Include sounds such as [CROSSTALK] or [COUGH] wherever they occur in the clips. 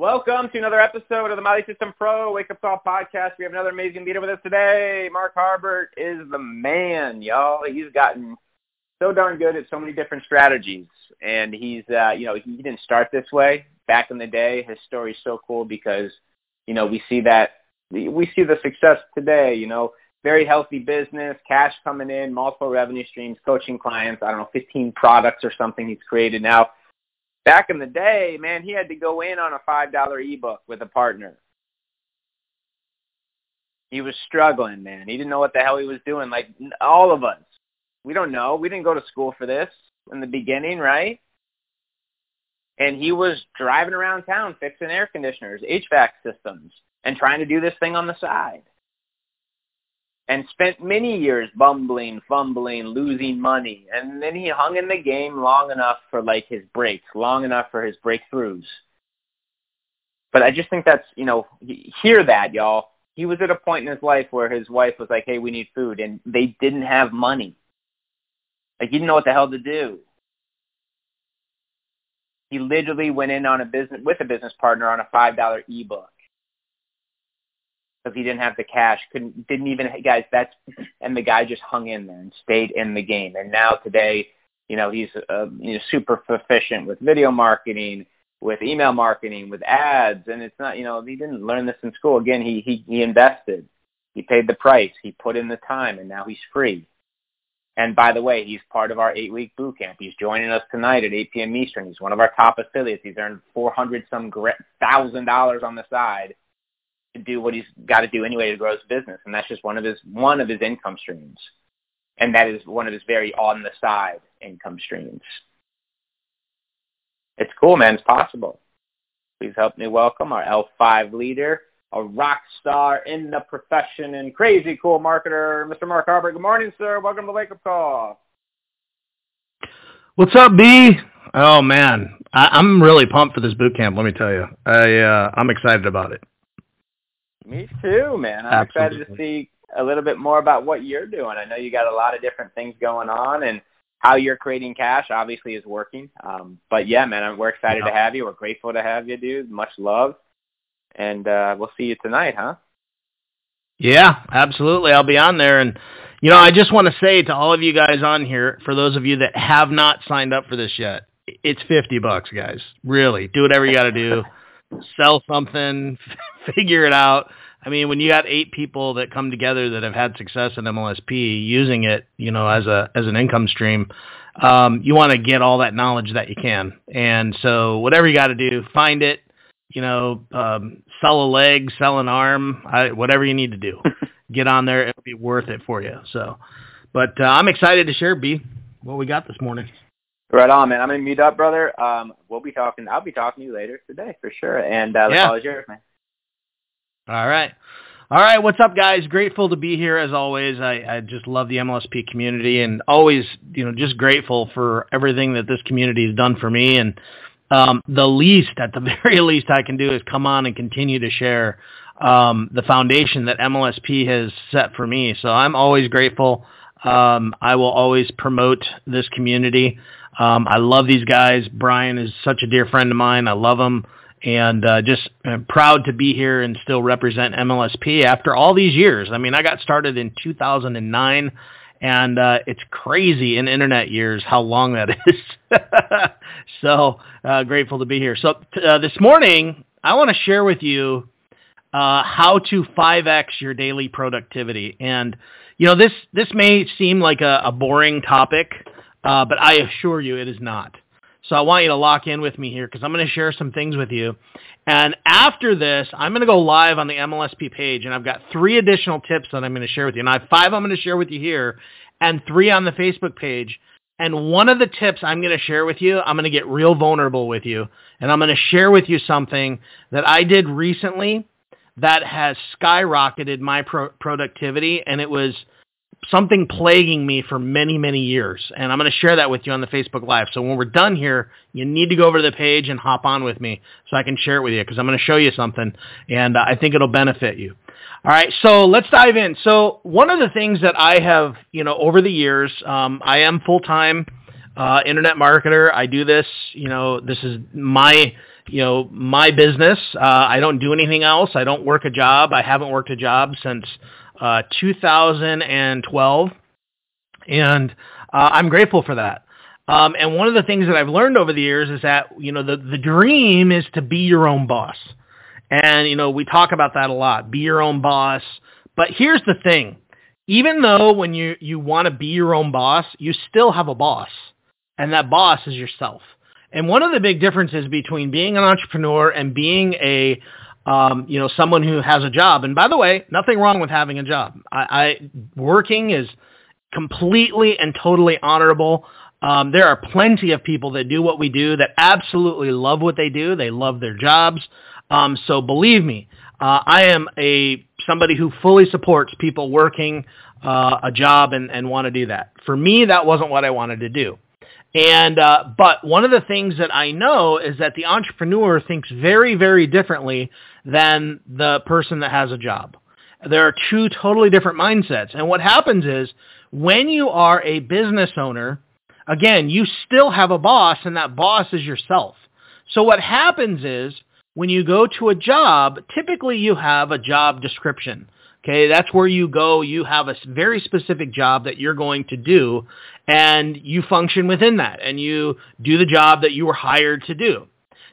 Welcome to another episode of the My Lead System Pro Wake Up Call podcast. We have another amazing leader with us today. Mark Harbert is the man, y'all. He's gotten so darn good at so many different strategies, and he's, uh, you know, he didn't start this way back in the day. His story is so cool because, you know, we see that we see the success today. You know, very healthy business, cash coming in, multiple revenue streams, coaching clients. I don't know, 15 products or something he's created now back in the day, man, he had to go in on a five dollar ebook with a partner. He was struggling, man. He didn't know what the hell he was doing. Like all of us, we don't know. We didn't go to school for this in the beginning, right? And he was driving around town fixing air conditioners, HVAC systems, and trying to do this thing on the side and spent many years bumbling, fumbling, losing money. And then he hung in the game long enough for like his breaks, long enough for his breakthroughs. But I just think that's, you know, hear that, y'all. He was at a point in his life where his wife was like, hey, we need food. And they didn't have money. Like, he didn't know what the hell to do. He literally went in on a business with a business partner on a $5 ebook because he didn't have the cash. Couldn't didn't even guys. That's and the guy just hung in there and stayed in the game. And now today, you know, he's uh, you know super proficient with video marketing, with email marketing, with ads. And it's not you know he didn't learn this in school. Again, he he he invested. He paid the price. He put in the time, and now he's free. And by the way, he's part of our eight-week boot camp. He's joining us tonight at 8 p.m. Eastern. He's one of our top affiliates. He's earned 400 some thousand dollars on the side do what he's got to do anyway to grow his business, and that's just one of his one of his income streams, and that is one of his very on the side income streams. It's cool, man. It's possible. Please help me welcome our L5 leader, a rock star in the profession and crazy cool marketer, Mr. Mark Harbert. Good morning, sir. Welcome to Wake Up Call. What's up, B? Oh man, I, am really pumped for this boot camp. Let me tell you, I uh, I'm excited about it. Me too, man. I'm Absolutely. excited to see a little bit more about what you're doing. I know you got a lot of different things going on and how you're creating cash obviously is working. Um, but yeah, man, we're excited yeah. to have you. We're grateful to have you, dude. Much love. And uh, we'll see you tonight, huh? Yeah, absolutely. I'll be on there. And, you know, I just want to say to all of you guys on here, for those of you that have not signed up for this yet, it's 50 bucks, guys. Really. Do whatever you got to do. [LAUGHS] Sell something, [LAUGHS] figure it out. I mean, when you got eight people that come together that have had success in MLSP using it, you know, as a as an income stream, um, you want to get all that knowledge that you can. And so, whatever you got to do, find it. You know, um, sell a leg, sell an arm, I, whatever you need to do. [LAUGHS] get on there; it'll be worth it for you. So, but uh, I'm excited to share, B, what we got this morning. Right on, man. I'm gonna meet up, brother. Um, we'll be talking. I'll be talking to you later today for sure. And uh, the yeah. call is yours, man. All right. All right, what's up, guys? Grateful to be here as always. I, I just love the MLSP community and always, you know, just grateful for everything that this community has done for me. And um, the least, at the [LAUGHS] very least, I can do is come on and continue to share um, the foundation that MLSP has set for me. So I'm always grateful. Um, I will always promote this community. Um, I love these guys. Brian is such a dear friend of mine. I love him and uh, just uh, proud to be here and still represent MLSP after all these years. I mean, I got started in 2009, and uh, it's crazy in internet years how long that [LAUGHS] is. so uh, grateful to be here. So uh, this morning, I want to share with you uh, how to 5x your daily productivity. And you know, this this may seem like a, a boring topic, Uh, but I assure you, it is not. So I want you to lock in with me here because I'm going to share some things with you. And after this, I'm going to go live on the MLSP page, and I've got three additional tips that I'm going to share with you. And I have five I'm going to share with you here, and three on the Facebook page. And one of the tips I'm going to share with you, I'm going to get real vulnerable with you, and I'm going to share with you something that I did recently that has skyrocketed my pro- productivity, and it was something plaguing me for many, many years. And I'm going to share that with you on the Facebook Live. So when we're done here, you need to go over to the page and hop on with me so I can share it with you because I'm going to show you something and uh, I think it'll benefit you. All right, so let's dive in. So one of the things that I have, you know, over the years, um, I am full-time uh, internet marketer. I do this, you know, this is my, you know, my business. Uh, I don't do anything else. I don't work a job. I haven't worked a job since uh, 2012, and uh, I'm grateful for that. Um, and one of the things that I've learned over the years is that you know the the dream is to be your own boss, and you know we talk about that a lot. Be your own boss. But here's the thing: even though when you you want to be your own boss, you still have a boss, and that boss is yourself. And one of the big differences between being an entrepreneur and being a um, you know, someone who has a job. And by the way, nothing wrong with having a job. I, I working is completely and totally honorable. Um, there are plenty of people that do what we do that absolutely love what they do. They love their jobs. Um, so believe me, uh, I am a somebody who fully supports people working uh, a job and, and want to do that. For me, that wasn't what I wanted to do. And uh, but one of the things that I know is that the entrepreneur thinks very, very differently than the person that has a job. There are two totally different mindsets. And what happens is when you are a business owner, again, you still have a boss and that boss is yourself. So what happens is when you go to a job, typically you have a job description. Okay, that's where you go. You have a very specific job that you're going to do, and you function within that, and you do the job that you were hired to do.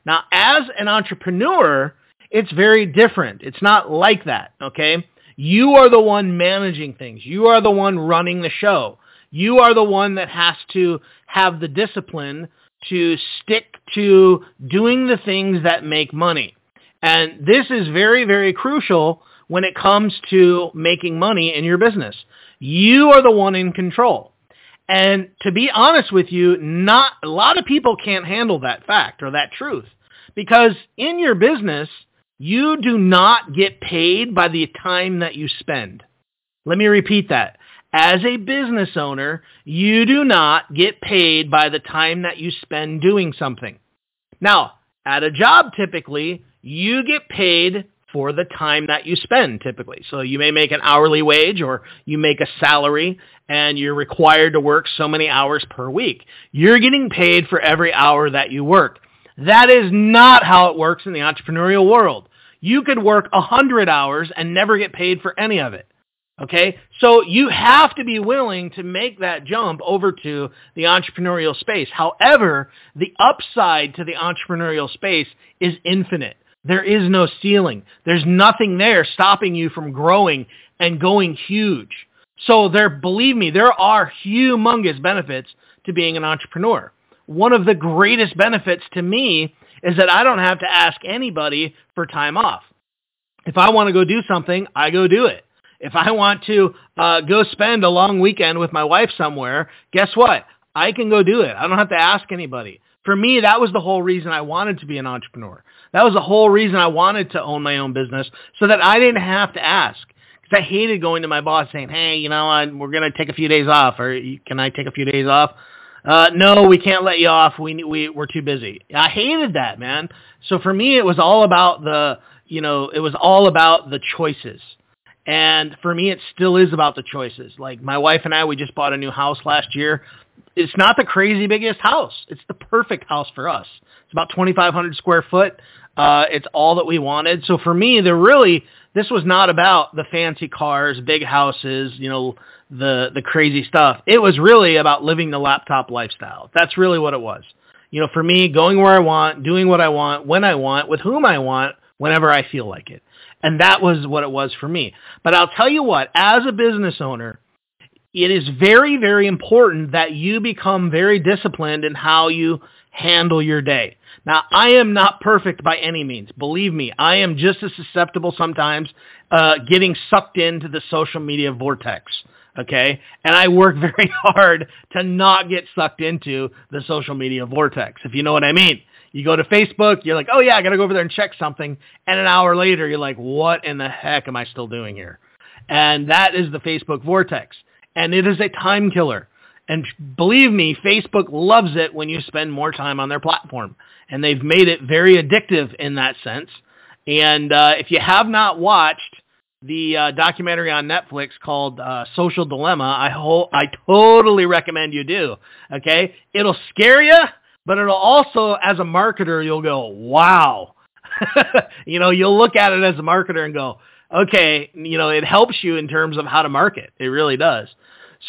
Now, as an entrepreneur, it's very different. It's not like that, okay? You are the one managing things. You are the one running the show. You are the one that has to have the discipline to stick to doing the things that make money. And this is very, very crucial when it comes to making money in your business. You are the one in control. And to be honest with you, not a lot of people can't handle that fact or that truth because in your business, you do not get paid by the time that you spend. Let me repeat that. As a business owner, you do not get paid by the time that you spend doing something. Now, at a job typically, you get paid for the time that you spend typically. So you may make an hourly wage or you make a salary and you're required to work so many hours per week. You're getting paid for every hour that you work. That is not how it works in the entrepreneurial world. You could work a hundred hours and never get paid for any of it. Okay? So you have to be willing to make that jump over to the entrepreneurial space. However, the upside to the entrepreneurial space is infinite. There is no ceiling. There's nothing there stopping you from growing and going huge. So there, believe me, there are humongous benefits to being an entrepreneur one of the greatest benefits to me is that I don't have to ask anybody for time off. If I want to go do something, I go do it. If I want to uh, go spend a long weekend with my wife somewhere, guess what? I can go do it. I don't have to ask anybody. For me, that was the whole reason I wanted to be an entrepreneur. That was the whole reason I wanted to own my own business so that I didn't have to ask. Because I hated going to my boss saying, hey, you know, I, we're going to take a few days off or can I take a few days off? uh, no, we can't let you off. We, we, we're too busy. I hated that, man. So for me, it was all about the, you know, it was all about the choices. And for me, it still is about the choices. Like my wife and I, we just bought a new house last year. It's not the crazy biggest house. It's the perfect house for us. It's about 2,500 square foot. Uh, it's all that we wanted. So for me, there really, this was not about the fancy cars, big houses, you know, the the crazy stuff. It was really about living the laptop lifestyle. That's really what it was. You know, for me, going where I want, doing what I want, when I want, with whom I want, whenever I feel like it. And that was what it was for me. But I'll tell you what, as a business owner, it is very, very important that you become very disciplined in how you handle your day. Now, I am not perfect by any means. Believe me, I am just as susceptible sometimes uh, getting sucked into the social media vortex okay? And I work [LAUGHS] very hard to not get sucked into the social media vortex, if you know what I mean. You go to Facebook, you're like, oh yeah, I got to go over there and check something. And an hour later, you're like, what in the heck am I still doing here? And that is the Facebook vortex. and it is a time killer. And believe me, Facebook loves it when you spend more time on their platform. And they've made it very addictive in that sense. And uh, if you have not watched the uh, documentary on Netflix called uh, Social Dilemma, I ho- I totally recommend you do. Okay, it'll scare you, but it'll also, as a marketer, you'll go, "Wow!" [LAUGHS] you know, you'll look at it as a marketer and go, "Okay," you know, it helps you in terms of how to market. It really does.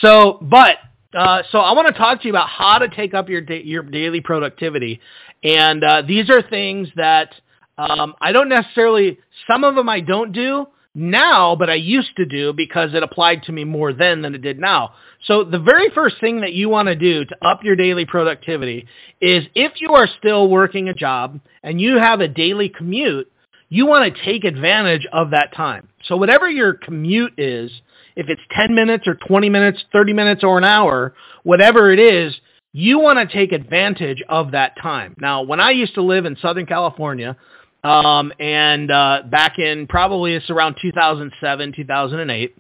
So, but uh, so I want to talk to you about how to take up your da- your daily productivity, and uh, these are things that um, I don't necessarily. Some of them I don't do now, but I used to do because it applied to me more then than it did now. So the very first thing that you want to do to up your daily productivity is if you are still working a job and you have a daily commute, you want to take advantage of that time. So whatever your commute is, if it's 10 minutes or 20 minutes, 30 minutes or an hour, whatever it is, you want to take advantage of that time. Now, when I used to live in Southern California, um, and uh, back in probably it's around 2007, 2008,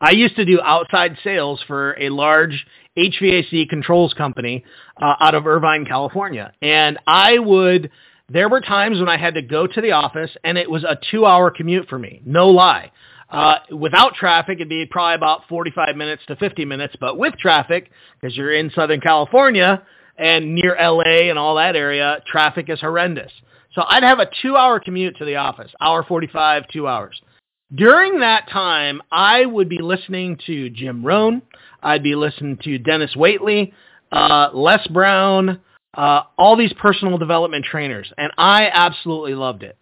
I used to do outside sales for a large HVAC controls company uh, out of Irvine, California. And I would, there were times when I had to go to the office and it was a two hour commute for me. No lie. Uh, without traffic, it'd be probably about 45 minutes to 50 minutes. But with traffic, because you're in Southern California and near LA and all that area, traffic is horrendous. So I'd have a two-hour commute to the office, hour 45, two hours. During that time, I would be listening to Jim Rohn. I'd be listening to Dennis Waitley, uh, Les Brown, uh, all these personal development trainers, and I absolutely loved it.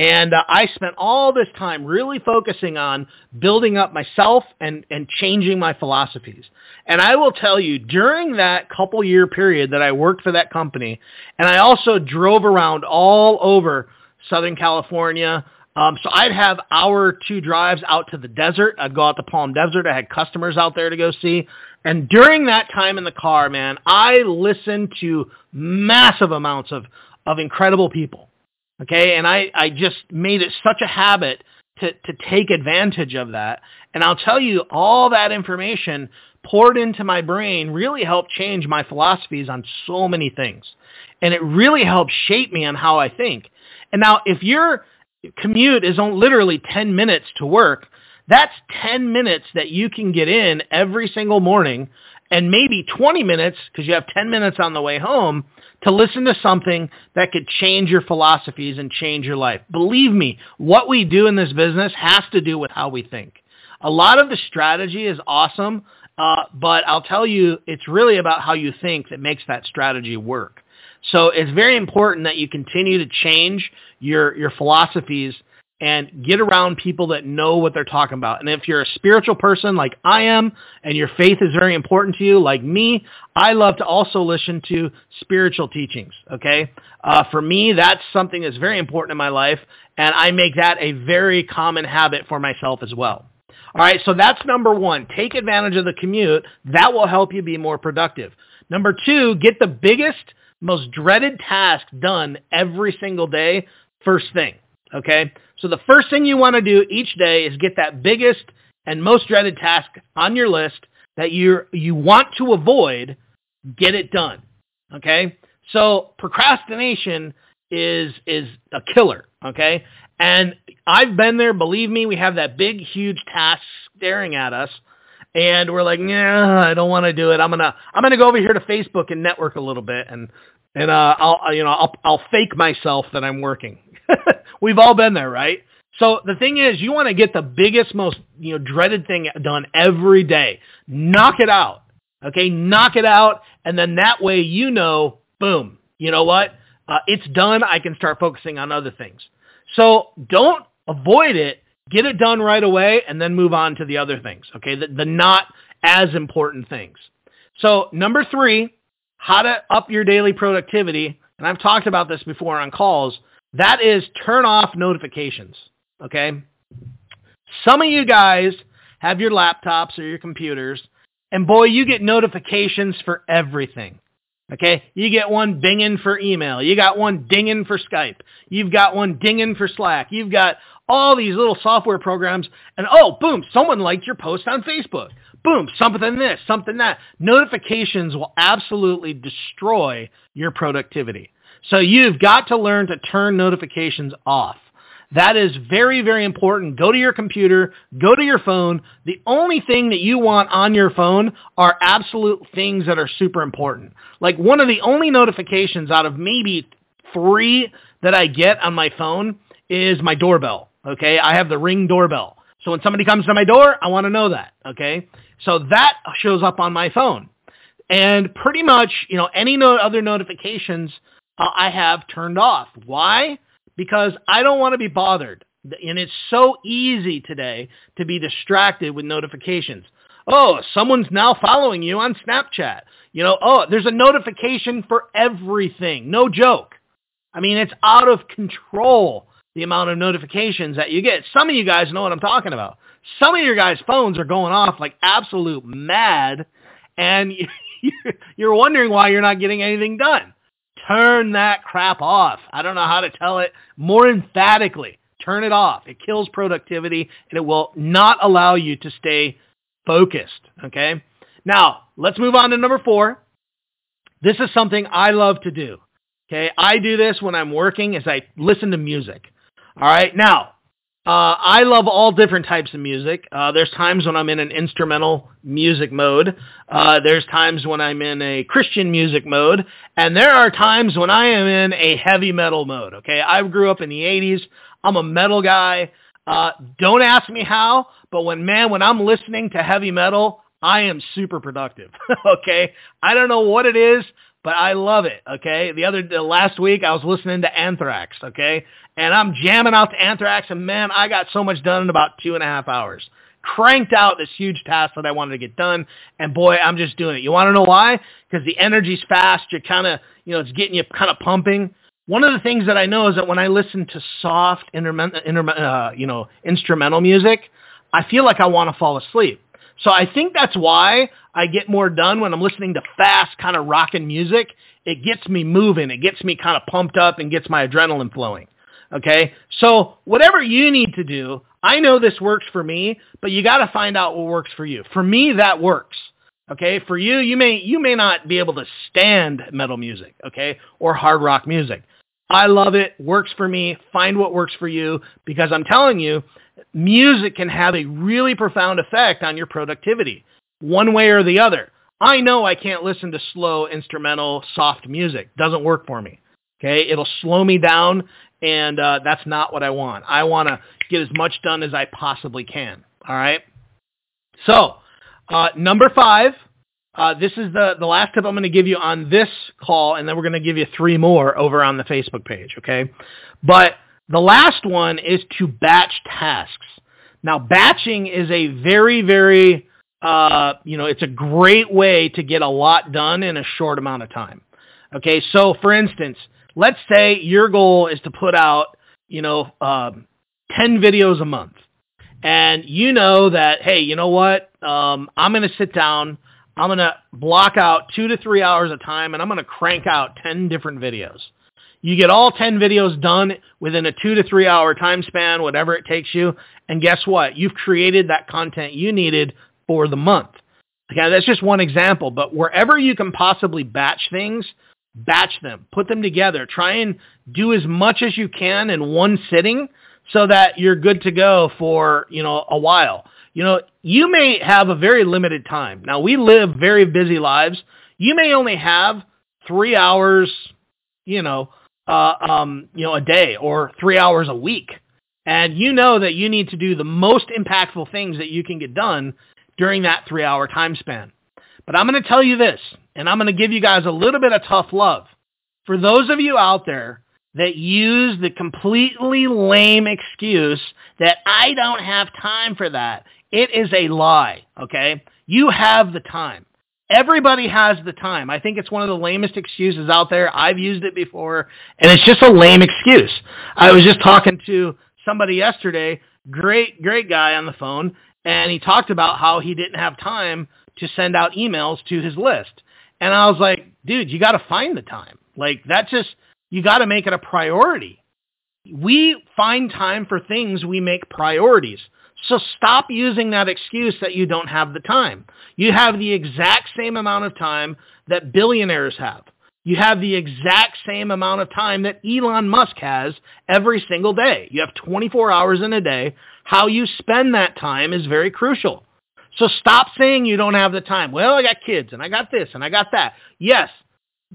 And uh, I spent all this time really focusing on building up myself and, and changing my philosophies. And I will tell you, during that couple year period that I worked for that company, and I also drove around all over Southern California, um, so I'd have hour two drives out to the desert. I'd go out to Palm Desert. I had customers out there to go see. And during that time in the car, man, I listened to massive amounts of, of incredible people. Okay. And I, I just made it such a habit to, to take advantage of that. And I'll tell you, all that information poured into my brain really helped change my philosophies on so many things. And it really helped shape me on how I think. And now if your commute is on literally 10 minutes to work, that's 10 minutes that you can get in every single morning and maybe 20 minutes because you have 10 minutes on the way home to listen to something that could change your philosophies and change your life. Believe me, what we do in this business has to do with how we think. A lot of the strategy is awesome, uh, but I'll tell you, it's really about how you think that makes that strategy work. So it's very important that you continue to change your, your philosophies and get around people that know what they're talking about. And if you're a spiritual person like I am and your faith is very important to you like me, I love to also listen to spiritual teachings, okay? Uh, for me, that's something that's very important in my life, and I make that a very common habit for myself as well. All right, so that's number one. Take advantage of the commute. That will help you be more productive. Number two, get the biggest, most dreaded task done every single day first thing, okay? So the first thing you want to do each day is get that biggest and most dreaded task on your list that you you want to avoid, get it done. Okay? So procrastination is is a killer, okay? And I've been there, believe me, we have that big huge task staring at us and we're like, "Yeah, I don't want to do it. I'm going to I'm going to go over here to Facebook and network a little bit and and uh I'll you know, I'll I'll fake myself that I'm working. [LAUGHS] We've all been there, right? So the thing is, you want to get the biggest, most you know dreaded thing done every day. Knock it out, okay? Knock it out, and then that way you know, boom. You know what? Uh, it's done. I can start focusing on other things. So don't avoid it. Get it done right away, and then move on to the other things. Okay, the, the not as important things. So number three, how to up your daily productivity. And I've talked about this before on calls that is turn off notifications. Okay. Some of you guys have your laptops or your computers and boy, you get notifications for everything. Okay. You get one dinging for email. You got one dinging for Skype. You've got one dinging for Slack. You've got all these little software programs and oh, boom, someone liked your post on Facebook. boom, something this, something that. Notifications will absolutely destroy your productivity. So you've got to learn to turn notifications off. That is very, very important. Go to your computer, go to your phone. The only thing that you want on your phone are absolute things that are super important. Like one of the only notifications out of maybe three that I get on my phone is my doorbell. Okay. I have the ring doorbell. So when somebody comes to my door, I want to know that. Okay. So that shows up on my phone. And pretty much, you know, any no- other notifications I have turned off. Why? Because I don't want to be bothered. And it's so easy today to be distracted with notifications. Oh, someone's now following you on Snapchat. You know, oh, there's a notification for everything. No joke. I mean, it's out of control the amount of notifications that you get. Some of you guys know what I'm talking about. Some of your guys' phones are going off like absolute mad, and [LAUGHS] you're wondering why you're not getting anything done. Turn that crap off. I don't know how to tell it more emphatically. Turn it off. It kills productivity, and it will not allow you to stay focused. Okay? Now, let's move on to number four. This is something I love to do. Okay, I do this when I'm working as I listen to music. All right. Now, uh, I love all different types of music. Uh, there's times when I'm in an instrumental music mode. Uh, there's times when I'm in a Christian music mode. And there are times when I am in a heavy metal mode. Okay. I grew up in the 80s. I'm a metal guy. Uh, don't ask me how, but when, man, when I'm listening to heavy metal, I am super productive. [LAUGHS] okay. I don't know what it is but I love it. Okay, the other the last week I was listening to Anthrax. Okay, and I'm jamming out to Anthrax, and man, I got so much done in about two and a half hours. Cranked out this huge task that I wanted to get done, and boy, I'm just doing it. You want to know why? Because the energy's fast. You're kind of, you know, it's getting you kind of pumping. One of the things that I know is that when I listen to soft, interme- interme- uh, you know, instrumental music, I feel like I want to fall asleep. So I think that's why I get more done when I'm listening to fast kind of rocking music. It gets me moving. It gets me kind of pumped up and gets my adrenaline flowing. Okay. So whatever you need to do, I know this works for me, but you got to find out what works for you. For me, that works. Okay. For you, you may, you may not be able to stand metal music. Okay. Or hard rock music. I love it. Works for me. Find what works for you because I'm telling you, music can have a really profound effect on your productivity, one way or the other. I know I can't listen to slow instrumental soft music. Doesn't work for me. Okay, it'll slow me down, and uh, that's not what I want. I want to get as much done as I possibly can. All right. So, uh, number five. Uh, this is the, the last tip I'm going to give you on this call, and then we're going to give you three more over on the Facebook page, okay? But the last one is to batch tasks. Now, batching is a very, very, uh, you know, it's a great way to get a lot done in a short amount of time. Okay, so for instance, let's say your goal is to put out, you know, um, 10 videos a month. And you know that, hey, you know what? Um, I'm going to sit down. I'm going to block out two to three hours of time and I'm going to crank out 10 different videos. You get all 10 videos done within a two to three hour time span, whatever it takes you. And guess what? You've created that content you needed for the month. Okay, that's just one example, but wherever you can possibly batch things, batch them, put them together, try and do as much as you can in one sitting so that you're good to go for, you know, a while. You know, you may have a very limited time. Now we live very busy lives. You may only have three hours, you know, uh, um, you know, a day or three hours a week. And you know that you need to do the most impactful things that you can get done during that three hour time span. But I'm going to tell you this, and I'm going to give you guys a little bit of tough love. For those of you out there that use the completely lame excuse that I don't have time for that, it is a lie, okay? You have the time. Everybody has the time. I think it's one of the lamest excuses out there. I've used it before, and it's just a lame excuse. I was just talking to somebody yesterday, great, great guy on the phone, and he talked about how he didn't have time to send out emails to his list. And I was like, dude, you got to find the time. Like, that's just, you got to make it a priority. We find time for things we make priorities. So stop using that excuse that you don't have the time. You have the exact same amount of time that billionaires have. You have the exact same amount of time that Elon Musk has every single day. You have 24 hours in a day. How you spend that time is very crucial. So stop saying you don't have the time. Well, I got kids and I got this and I got that. Yes,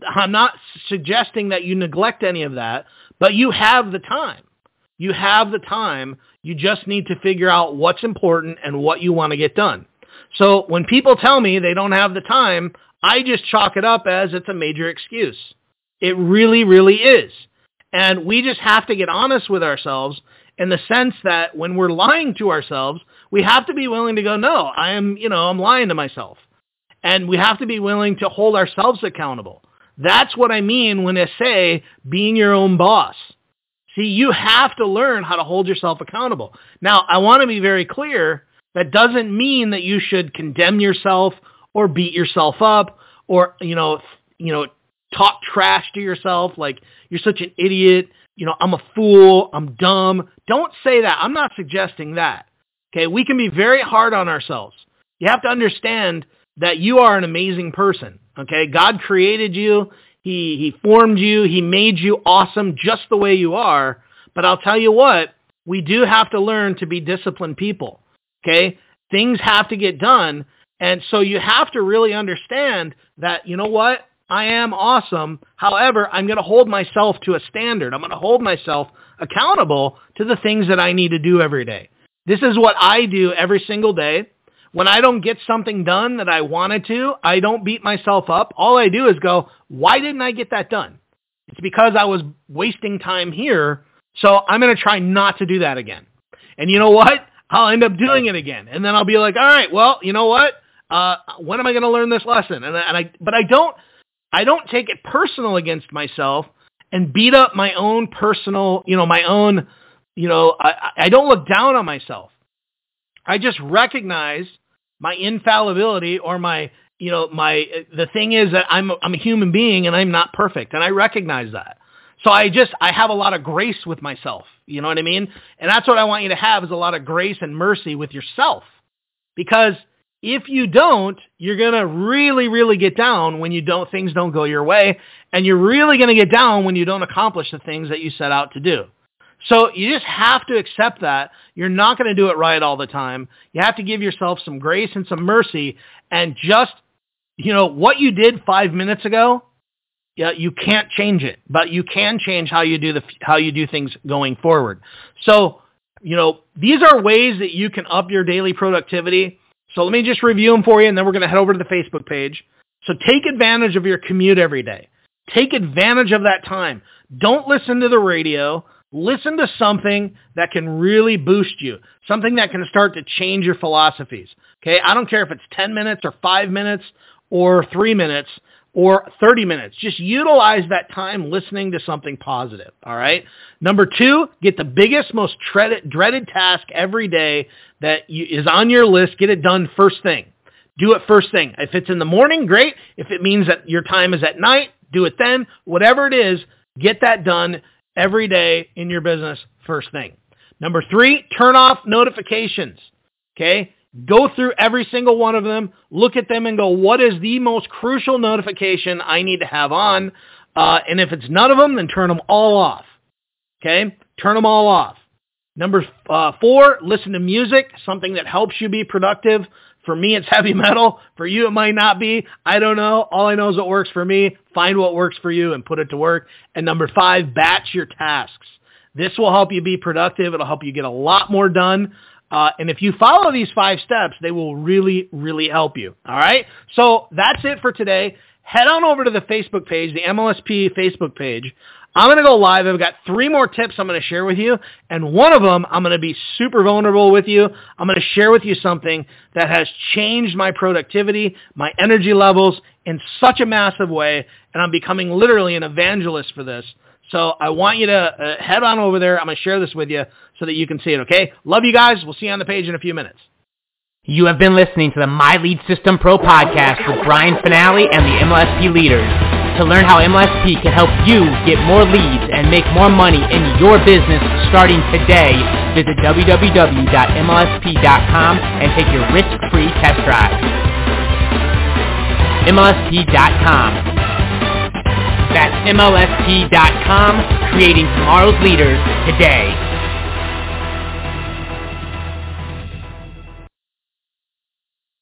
I'm not suggesting that you neglect any of that, but you have the time. You have the time. You just need to figure out what's important and what you want to get done. So when people tell me they don't have the time, I just chalk it up as it's a major excuse. It really, really is. And we just have to get honest with ourselves in the sense that when we're lying to ourselves, we have to be willing to go, no, I am, you know, I'm lying to myself. And we have to be willing to hold ourselves accountable. That's what I mean when I say being your own boss. See, you have to learn how to hold yourself accountable. Now, I want to be very clear. That doesn't mean that you should condemn yourself or beat yourself up or, you know, you know, talk trash to yourself like you're such an idiot. You know, I'm a fool. I'm dumb. Don't say that. I'm not suggesting that. Okay. We can be very hard on ourselves. You have to understand that you are an amazing person. Okay. God created you. He, he formed you. He made you awesome just the way you are. But I'll tell you what, we do have to learn to be disciplined people. Okay. Things have to get done. And so you have to really understand that, you know what? I am awesome. However, I'm going to hold myself to a standard. I'm going to hold myself accountable to the things that I need to do every day. This is what I do every single day. When I don't get something done that I wanted to, I don't beat myself up. All I do is go, why didn't I get that done? It's because I was wasting time here. So I'm going to try not to do that again. And you know what? I'll end up doing it again. And then I'll be like, all right, well, you know what? Uh, when am I going to learn this lesson? And, and I, but I don't, I don't take it personal against myself and beat up my own personal, you know, my own, you know, I, I don't look down on myself. I just recognize my infallibility or my you know my the thing is that I'm I'm a human being and I'm not perfect and I recognize that. So I just I have a lot of grace with myself. You know what I mean? And that's what I want you to have is a lot of grace and mercy with yourself. Because if you don't, you're going to really really get down when you don't things don't go your way and you're really going to get down when you don't accomplish the things that you set out to do. So you just have to accept that. You're not going to do it right all the time. You have to give yourself some grace and some mercy and just, you know, what you did five minutes ago, yeah, you can't change it, but you can change how you do the, how you do things going forward. So, you know, these are ways that you can up your daily productivity. So let me just review them for you and then we're going to head over to the Facebook page. So take advantage of your commute every day. Take advantage of that time. Don't listen to the radio. Listen to something that can really boost you, something that can start to change your philosophies. Okay. I don't care if it's 10 minutes or five minutes or three minutes or 30 minutes. Just utilize that time listening to something positive. All right. Number two, get the biggest, most dreaded, dreaded task every day that you, is on your list. Get it done first thing. Do it first thing. If it's in the morning, great. If it means that your time is at night, do it then. Whatever it is, get that done every day in your business first thing. Number three, turn off notifications. Okay. Go through every single one of them, look at them and go, what is the most crucial notification I need to have on? Uh, and if it's none of them, then turn them all off. Okay. Turn them all off. Number uh, four, listen to music, something that helps you be productive. For me, it's [LAUGHS] heavy metal. For you, it might not be. I don't know. All I know is what works for me. Find what works for you and put it to work. And number five, batch your tasks. This will help you be productive. It'll help you get a lot more done. Uh, and if you follow these five steps, they will really, really help you. All right. So that's it for today. Head on over to the Facebook page, the MLSP Facebook page. I'm going to go live. I've got three more tips I'm going to share with you. And one of them, I'm going to be super vulnerable with you. I'm going to share with you something that has changed my productivity, my energy levels in such a massive way. And I'm becoming literally an evangelist for this. So I want you to uh, head on over there. I'm going to share this with you so that you can see it. Okay. Love you guys. We'll see you on the page in a few minutes. You have been listening to the My Lead System Pro podcast with Brian Fanale and the MLSP leaders to learn how MLSP can help you get more leads and make more money in your business starting today Visit www.mlsp.com and take your risk-free test drive. MLSP.com. That's MLSP.com, creating tomorrow's leaders today.